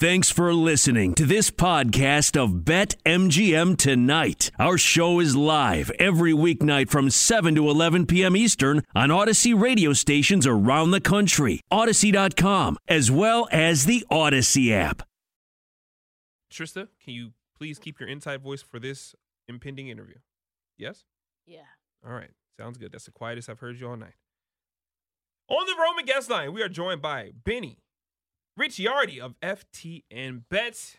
Thanks for listening to this podcast of Bet MGM Tonight. Our show is live every weeknight from 7 to 11 p.m. Eastern on Audacy radio stations around the country, Audacy.com, as well as the Audacy app. Trista, can you please keep your inside voice for this impending interview? Yes? Yeah. All right. Sounds good. That's the quietest I've heard you all night. On the Roman guest line, we are joined by Benny Ricciardi of FTN Bets.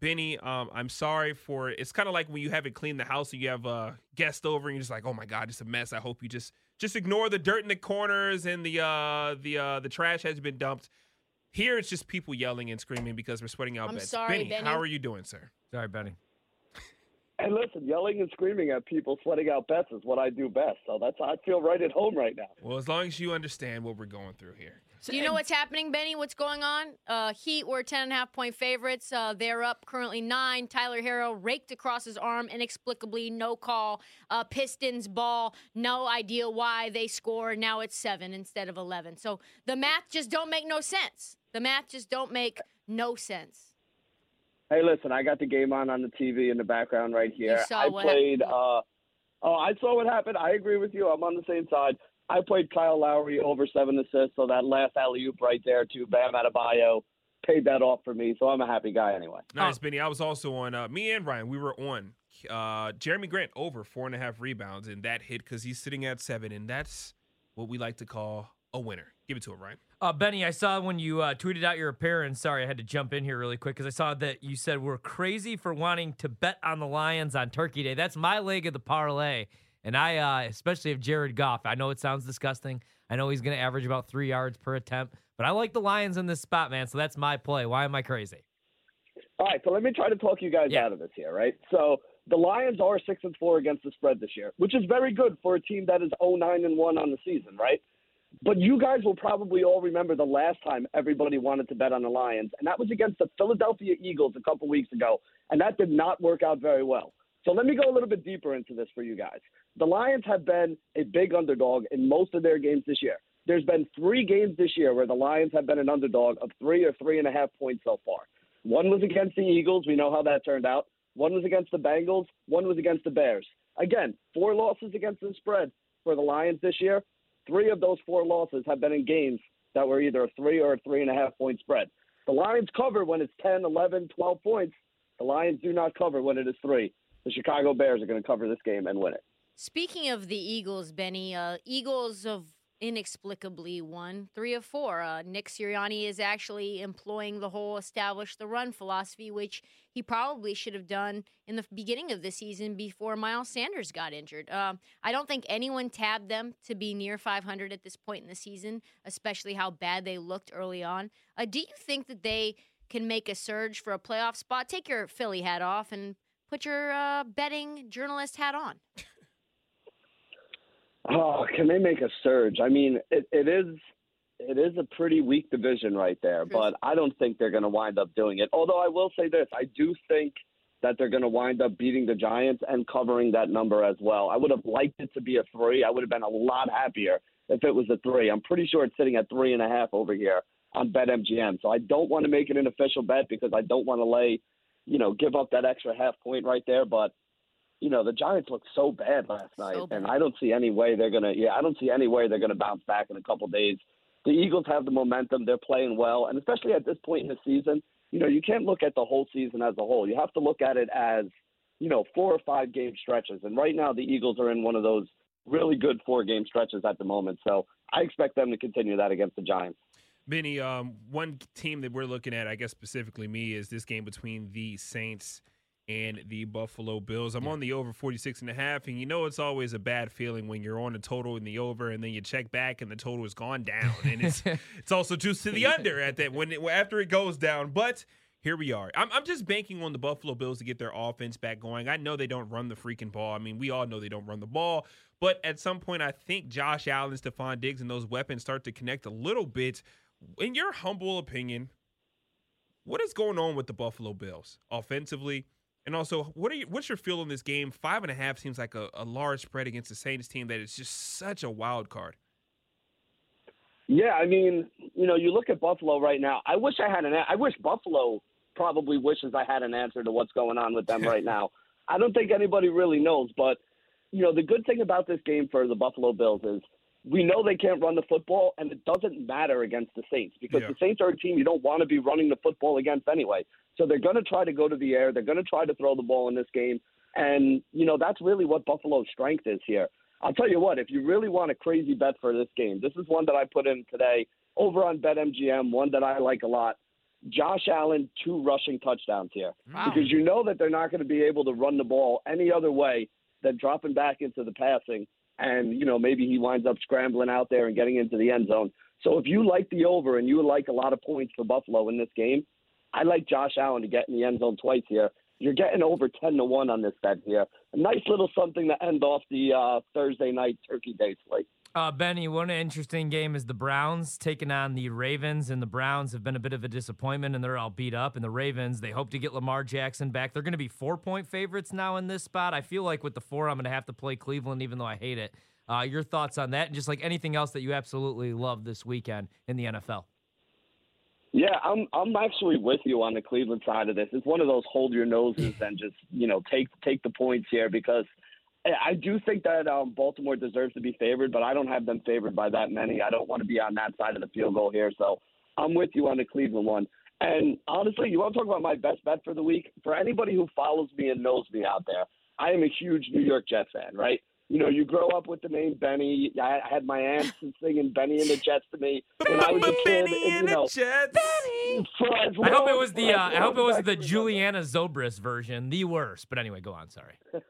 Benny, um, I'm sorry for it's kind of like when you haven't cleaned the house and you have a guest over and you're just like, oh my god, it's a mess. I hope you just just ignore the dirt in the corners and the uh the uh the trash has been dumped. Here it's just people yelling and screaming because we're sweating out I'm bets. sorry, Benny, Benny. how are you doing, sir? Sorry, Benny. And listen, yelling and screaming at people sweating out bets is what I do best. So that's I feel right at home right now. Well, as long as you understand what we're going through here. Do you know what's happening, Benny? What's going on? Uh, Heat were 10 and a half point favorites. Uh, they're up currently nine. Tyler Herro raked across his arm inexplicably, no call. Uh, Pistons ball, no idea why they score. Now it's seven instead of 11. So the math just don't make no sense. The math just don't make no sense. Hey, listen, I got the game on on the TV in the background right here. saw I what played. Uh, oh, I saw what happened. I agree with you. I'm on the same side. I played Kyle Lowry over seven assists, so that last alley oop right there to Bam Adebayo paid that off for me. So I'm a happy guy anyway. Nice, Benny. I was also on. Uh, me and Ryan, we were on. Uh, Jerami Grant over four and a half rebounds, and that hit because he's sitting at seven, and that's what we like to call a winner. Give it to him, Ryan. Uh, Benny, I saw when you uh, tweeted out your appearance. Sorry, I had to jump in here really quick because I saw that you said we're crazy for wanting to bet on the Lions on Turkey Day. That's my leg of the parlay, and I uh, especially if Jared Goff. I know it sounds disgusting. I know he's going to average about three yards per attempt, but I like the Lions in this spot, man. So that's my play. Why am I crazy? All right, so let me try to talk you guys Yeah. out of this here, right? So the Lions are six and four against the spread this year, which is very good for a team that is 0-9 and one on the season, right? But you guys will probably all remember the last time everybody wanted to bet on the Lions, and that was against the Philadelphia Eagles a couple weeks ago, and that did not work out very well. So let me go a little bit deeper into this for you guys. The Lions have been a big underdog in most of their games this year. There's been three games this year where the Lions have been an underdog of three or three and a half points so far. One was against the Eagles. We know how that turned out. One was against the Bengals. One was against the Bears. Again, four losses against the spread for the Lions this year. Three of those four losses have been in games that were either a three or a three and a half point spread. The Lions cover when it's 10, 11, 12 points. The Lions do not cover when it is three. The Chicago Bears are going to cover this game and win it. Speaking of the Eagles, Benny, uh, Eagles have inexplicably won three of four. Uh, Nick Sirianni is actually employing the whole establish the run philosophy, which he probably should have done in the beginning of the season before Miles Sanders got injured. Um, I don't think anyone tabbed them to be near 500 at this point in the season, especially how bad they looked early on. Uh, do you think that they can make a surge for a playoff spot? Take your Philly hat off and put your uh, betting journalist hat on. Oh, can they make a surge? I mean, it, it is it is a pretty weak division right there, but I don't think they're going to wind up doing it. Although I will say this, I do think that they're going to wind up beating the Giants and covering that number as well. I would have liked it to be a three. I would have been a lot happier if it was a three. I'm pretty sure it's sitting at three and a half over here on BetMGM. So I don't want to make it an official bet because I don't want to lay, you know, give up that extra half point right there. But you know, the Giants looked so bad last night, So and. I don't see any way they're gonna. Yeah, I don't see any way they're gonna bounce back in a couple days. The Eagles have the momentum; they're playing well, and especially at this point in the season, you know, you can't look at the whole season as a whole. You have to look at it as, you know, four or five game stretches. And right now, the Eagles are in one of those really good four game stretches at the moment. So I expect them to continue that against the Giants. Benny, um, one team that we're looking at, I guess specifically me, is this game between the Saints and the Buffalo Bills. I'm on the over 46 and a half, and you know it's always a bad feeling when you're on a total in the over and then you check back and the total has gone down. And it's it's also juice to the under at that when it, after it goes down. But here we are. I'm, I'm just banking on the Buffalo Bills to get their offense back going. I know they don't run the freaking ball. I mean, we all know they don't run the ball. But at some point, I think Josh Allen, Stefon Diggs, and those weapons start to connect a little bit. In your humble opinion, what is going on with the Buffalo Bills offensively? And also, what are you, what's your feel on this game? Five and a half seems like a, a large spread against the Saints team that is just such a wild card. Yeah, I mean, you know, you look at Buffalo right now. I wish I had an. I wish Buffalo probably wishes I had an answer to what's going on with them right now. I don't think anybody really knows, but you know, the good thing about this game for the Buffalo Bills is we know they can't run the football, and it doesn't matter against the Saints because Yeah. the Saints are a team you don't want to be running the football against anyway. So they're going to try to go to the air. They're going to try to throw the ball in this game, and you know that's really what Buffalo's strength is here. I'll tell you what, if you really want a crazy bet for this game, this is one that I put in today over on BetMGM, one that I like a lot. Josh Allen, two rushing touchdowns here. Wow. Because you know that they're not going to be able to run the ball any other way than dropping back into the passing. And, you know, maybe he winds up scrambling out there and getting into the end zone. So if you like the over and you like a lot of points for Buffalo in this game, I like Josh Allen to get in the end zone twice here. You're getting over 10 to 1 on this bet here. A nice little something to end off the uh, Thursday night Turkey Day slate. Uh, Benny, one interesting game is the Browns taking on the Ravens, and the Browns have been a bit of a disappointment, and they're all beat up. And the Ravens, they hope to get Lamar Jackson back. They're going to be four point favorites now in this spot. I feel like with the four, I'm going to have to play Cleveland, even though I hate it. Uh, your thoughts on that, and just like anything else that you absolutely love this weekend in the NFL? Yeah, I'm I'm actually with you on the Cleveland side of this. It's one of those hold your noses and just you know take take the points here because I do think that um, Baltimore deserves to be favored, but I don't have them favored by that many. I don't want to be on that side of the field goal here, so I'm with you on the Cleveland one. And honestly, you want to talk about my best bet for the week? For anybody who follows me and knows me out there, I am a huge New York Jets fan, right? You know, you grow up with the name Benny. I had my aunt singing Benny and the Jets to me when I was a kid. Benny and, and you know, the Jets. For I hope it was the uh, I hope it was the I can. Juliana Zobris version, the worst. But anyway, go on. Sorry.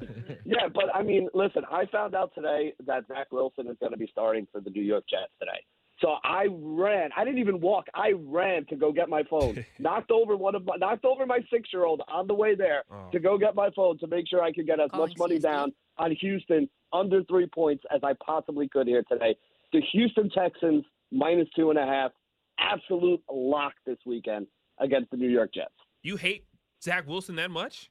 Yeah, but I mean, listen, I found out today that Zach Wilson is going to be starting for the New York Jets today. So I ran. I didn't even walk. I ran to go get my phone. knocked over one of my knocked over my six year old on the way there Oh. to go get my phone to make sure I could get as Calling much money CSD. down on Houston under three points as I possibly could here today. The Houston Texans minus two and a half, absolute lock this weekend against the New York Jets. You hate Zach Wilson that much?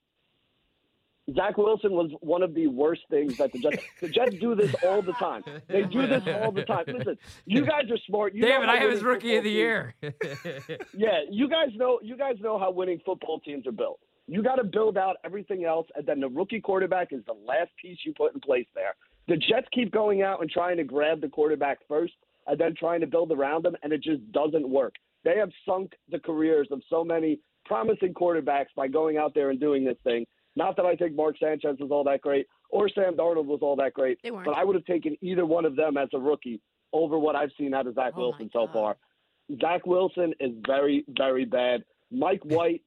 Zach Wilson was one of the worst things that the Jets. the Jets do this all the time. They do this all the time. Listen, you guys are smart. You Damn it! I have his rookie of the football year. Yeah, you guys know. You guys know how winning football teams are built. You got to build out everything else, and then the rookie quarterback is the last piece you put in place there. The Jets keep going out and trying to grab the quarterback first, and then trying to build around them, and it just doesn't work. They have sunk the careers of so many promising quarterbacks by going out there and doing this thing. Not that I think Mark Sanchez was all that great or Sam Darnold was all that great, They weren't. but I would have taken either one of them as a rookie over what I've seen out of Zach Oh, Wilson so far. Zach Wilson is very, very bad. Mike White,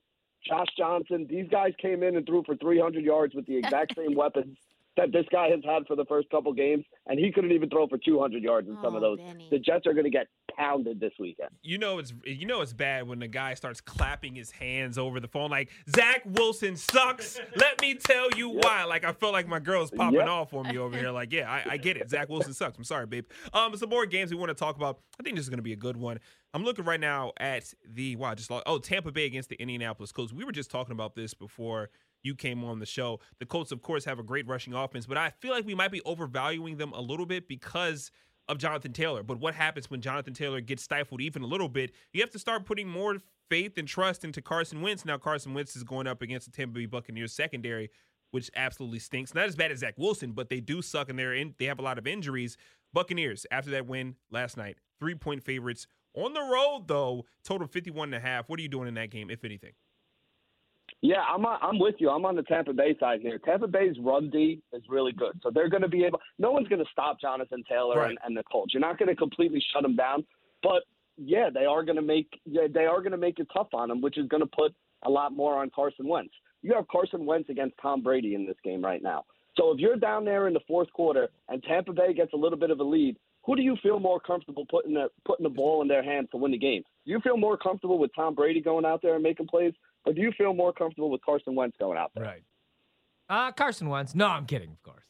Josh Johnson, these guys came in and threw for 300 yards with the exact same weapons that this guy has had for the first couple games, and he couldn't even throw for 200 yards in some of Oh, those. Benny. The Jets are going to get pounded this weekend. You know it's you know it's bad when the guy starts clapping his hands over the phone like Zach Wilson sucks. Let me tell you why. Like I feel like my girl's popping Yep. off on me over here. Like yeah, I, I get it. Zach Wilson sucks. I'm sorry, babe. Um, some more games we want to talk about. I think this is going to be a good one. I'm looking right now at the wow, just lost, oh Tampa Bay against the Indianapolis Colts. We were just talking about this before you came on the show. The Colts, of course, have a great rushing offense, but I feel like we might be overvaluing them a little bit because of Jonathan Taylor. But what happens when Jonathan Taylor gets stifled even a little bit? You have to start putting more faith and trust into Carson Wentz. Now Carson Wentz is going up against the Tampa Bay Buccaneers secondary, which absolutely stinks. Not as bad as Zach Wilson, but they do suck and they're in they have a lot of injuries. Buccaneers, after that win last night, three point favorites. On the road, though, total 51 and a half. What are you doing in that game, if anything? Yeah, I'm on, I'm with you. I'm on the Tampa Bay side here. Tampa Bay's run D is really good, so they're going to be able. No one's going to stop Jonathan Taylor Right. and, and the Colts. You're not going to completely shut them down, but yeah, they are going to make yeah, they are going to make it tough on them, which is going to put a lot more on Carson Wentz. You have Carson Wentz against Tom Brady in this game right now. So if you're down there in the fourth quarter and Tampa Bay gets a little bit of a lead, who do you feel more comfortable putting the putting the ball in their hands to win the game? Do you feel more comfortable with Tom Brady going out there and making plays, or do you feel more comfortable with Carson Wentz going out there? Right. uh, Carson Wentz. No, I'm kidding, of course.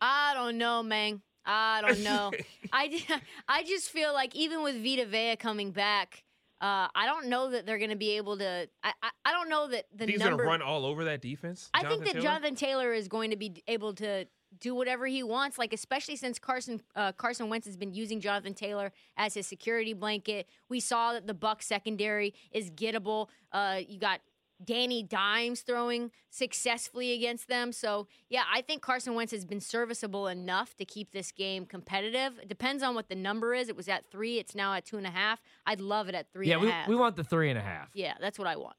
I don't know, man. I don't know. I, I just feel like even with Vita Vea coming back, uh, I don't know that they're going to be able to. I, I, I don't know that the He's number. going to run all over that defense. I think that Taylor? Jonathan Taylor is going to be able to do whatever he wants. Like especially since Carson uh, Carson Wentz has been using Jonathan Taylor as his security blanket. We saw that the Buck secondary is gettable. Uh, you got Danny Dimes throwing successfully against them. So, yeah, I think Carson Wentz has been serviceable enough to keep this game competitive. It depends on what the number is. It was at three, it's now at two and a half. I'd love it at three yeah, and a we, half. we want the three and a half. yeah, that's what I want.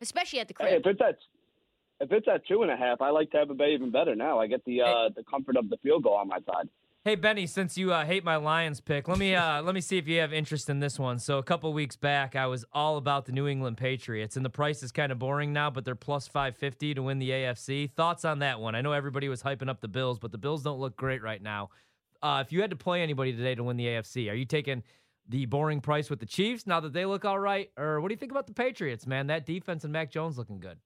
Especially at the crib. if it's at if it's at two and a half, I like Tampa Bay even better now. I get the uh, the comfort of the field goal on my side. Hey Benny, since you uh, hate my Lions pick, let me uh, let me see if you have interest in this one. So a couple weeks back, I was all about the New England Patriots, and the price is kind of boring now, but they're plus five fifty to win the AFC. Thoughts on that one? I know everybody was hyping up the Bills, but the Bills don't look great right now. Uh, if you had to play anybody today to win the AFC, are you taking the boring price with the Chiefs now that they look all right, or what do you think about the Patriots? Man, that defense and Mac Jones looking good.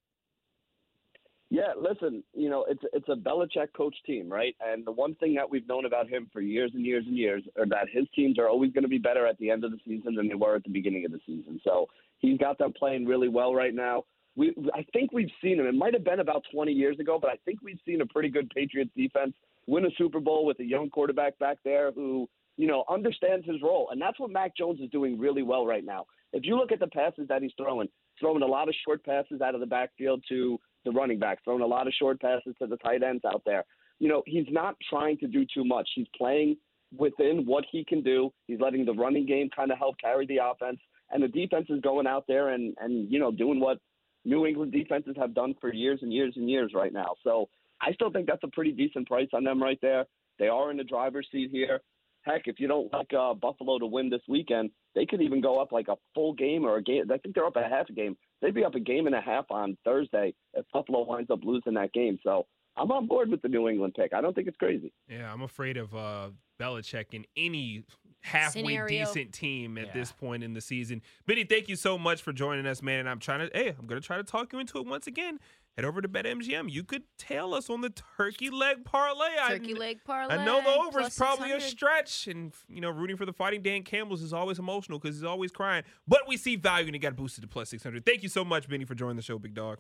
Yeah, listen, you know, it's it's a Belichick coach team, right? And the one thing that we've known about him for years and years and years are that his teams are always going to be better at the end of the season than they were at the beginning of the season. So he's got them playing really well right now. We, I think we've seen him. It might have been about 20 years ago, but I think we've seen a pretty good Patriots defense win a Super Bowl with a young quarterback back there who, you know, understands his role. And that's what Mac Jones is doing really well right now. If you look at the passes that he's throwing, throwing a lot of short passes out of the backfield to the running backs, throwing a lot of short passes to the tight ends out there. You know, he's not trying to do too much. He's playing within what he can do. He's letting the running game kind of help carry the offense, and the defense is going out there and and you know doing what New England defenses have done for years and years and years right now. So I still think that's a pretty decent price on them right there. They are in the driver's seat here. Heck, if you don't like uh, Buffalo to win this weekend, they could even go up like a full game or a game. I think they're up a half a game. They'd be up a game and a half on Thursday if Buffalo winds up losing that game. So I'm on board with the New England pick. I don't think it's crazy. Yeah, I'm afraid of uh, Belichick in any halfway Scenario. decent team at Yeah. this point in the season. Benny, thank you so much for joining us, man. And I'm trying to, hey, I'm going to try to talk you into it once again. Head over to BetMGM. You could tail us on the turkey leg parlay. Turkey I, leg parlay. I know the over is plus probably a stretch, and you know, rooting for the Fighting Dan Campbell's is always emotional because he's always crying. But we see value, and he got boosted to plus six hundred. Thank you so much, Benny, for joining the show, big dog.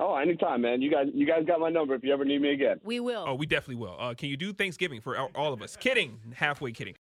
Oh, anytime, man. You guys, you guys got my number if you ever need me again. We will. Oh, we definitely will. Uh, can you do Thanksgiving for all all of us? Kidding, halfway kidding.